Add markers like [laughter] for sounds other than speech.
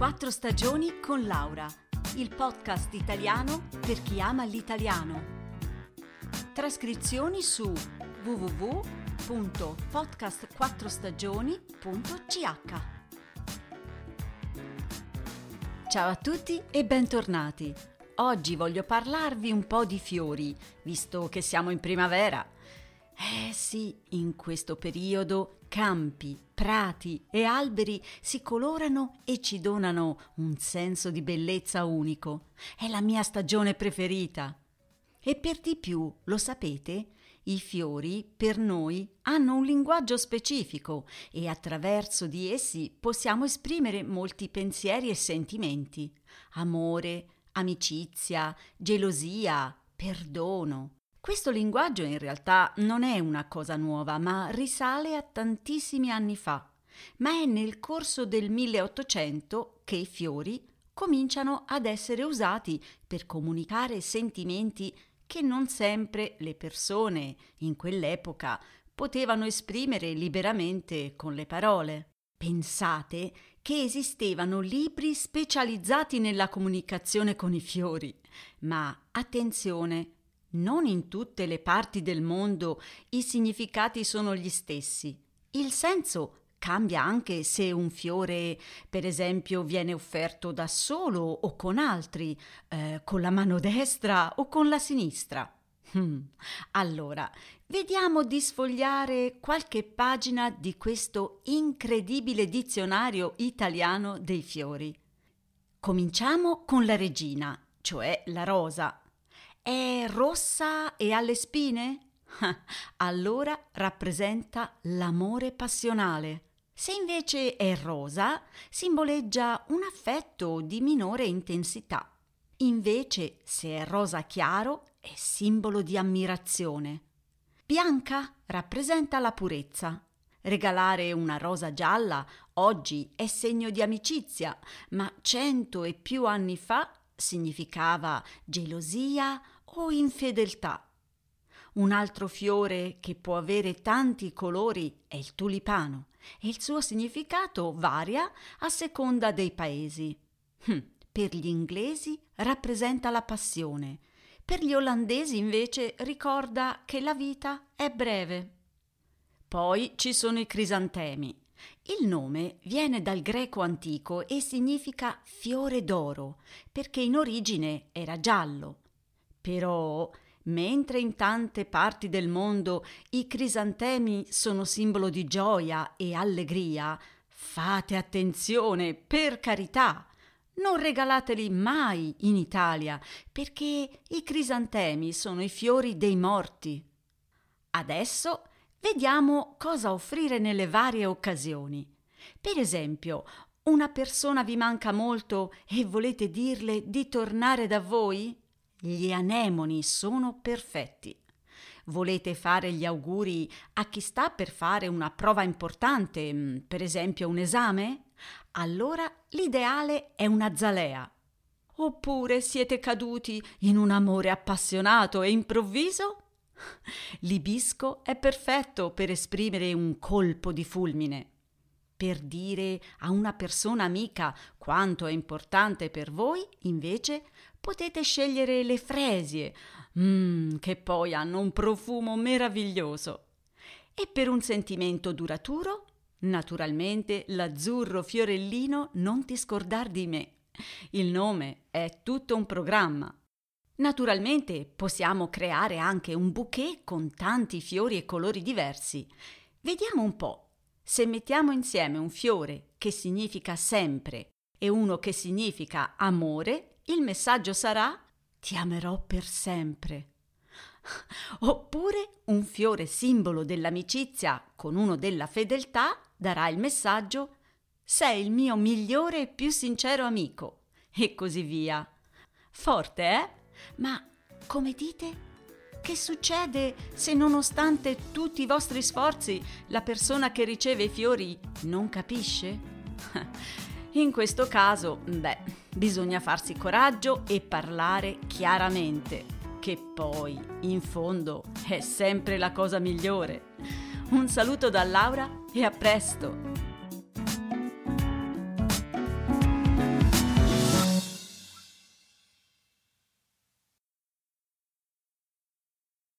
Quattro stagioni con Laura, il podcast italiano per chi ama l'italiano. Trascrizioni su www.podcastquattrostagioni.ch Ciao a tutti e bentornati. Oggi voglio parlarvi un po' di fiori, visto che siamo in primavera. Eh sì, in questo periodo campi, prati e alberi si colorano e ci donano un senso di bellezza unico. È la mia stagione preferita. E per di più, lo sapete, i fiori per noi hanno un linguaggio specifico e attraverso di essi possiamo esprimere molti pensieri e sentimenti. Amore, amicizia, gelosia, perdono. Questo linguaggio in realtà non è una cosa nuova, ma risale a tantissimi anni fa. Ma è nel corso del 1800 che i fiori cominciano ad essere usati per comunicare sentimenti che non sempre le persone in quell'epoca potevano esprimere liberamente con le parole. Pensate che esistevano libri specializzati nella comunicazione con i fiori, ma attenzione, non in tutte le parti del mondo i significati sono gli stessi. Il senso cambia anche se un fiore, per esempio, viene offerto da solo o con altri, eh, con la mano destra o con la sinistra. Hmm. Allora, vediamo di sfogliare qualche pagina di questo incredibile dizionario italiano dei fiori. Cominciamo con la regina, cioè la rosa. È rossa e ha le spine? [laughs] allora rappresenta l'amore passionale. Se invece è rosa, simboleggia un affetto di minore intensità. Invece, se è rosa chiaro, è simbolo di ammirazione. Bianca rappresenta la purezza. Regalare una rosa gialla oggi è segno di amicizia, ma cento e più anni fa significava gelosia o infedeltà. Un altro fiore che può avere tanti colori è il tulipano e il suo significato varia a seconda dei paesi. Hm, per gli inglesi rappresenta la passione, per gli olandesi invece ricorda che la vita è breve. Poi ci sono i crisantemi. Il nome viene dal greco antico e significa fiore d'oro, perché in origine era giallo. Però, mentre in tante parti del mondo i crisantemi sono simbolo di gioia e allegria, fate attenzione, per carità! Non regalateli mai in Italia, perché i crisantemi sono i fiori dei morti. Adesso vediamo cosa offrire nelle varie occasioni. Per esempio, una persona vi manca molto e volete dirle di tornare da voi? Gli anemoni sono perfetti. Volete fare gli auguri a chi sta per fare una prova importante, mm, per esempio un esame? Allora l'ideale è una zalea. Oppure siete caduti in un amore appassionato e improvviso? L'ibisco è perfetto per esprimere un colpo di fulmine. Per dire a una persona amica quanto è importante per voi, invece, potete scegliere le fresie, mm, che poi hanno un profumo meraviglioso. E per un sentimento duraturo, naturalmente l'azzurro fiorellino non ti scordar di me. Il nome è tutto un programma. Naturalmente possiamo creare anche un bouquet con tanti fiori e colori diversi. Vediamo un po'. Se mettiamo insieme un fiore che significa sempre e uno che significa amore, il messaggio sarà ti amerò per sempre. [laughs] Oppure un fiore simbolo dell'amicizia con uno della fedeltà darà il messaggio sei il mio migliore e più sincero amico e così via. Forte, eh? Ma come dite? Che succede se nonostante tutti i vostri sforzi la persona che riceve i fiori non capisce? [laughs] In questo caso, beh, bisogna farsi coraggio e parlare chiaramente, che poi, in fondo, è sempre la cosa migliore. Un saluto da Laura e a presto!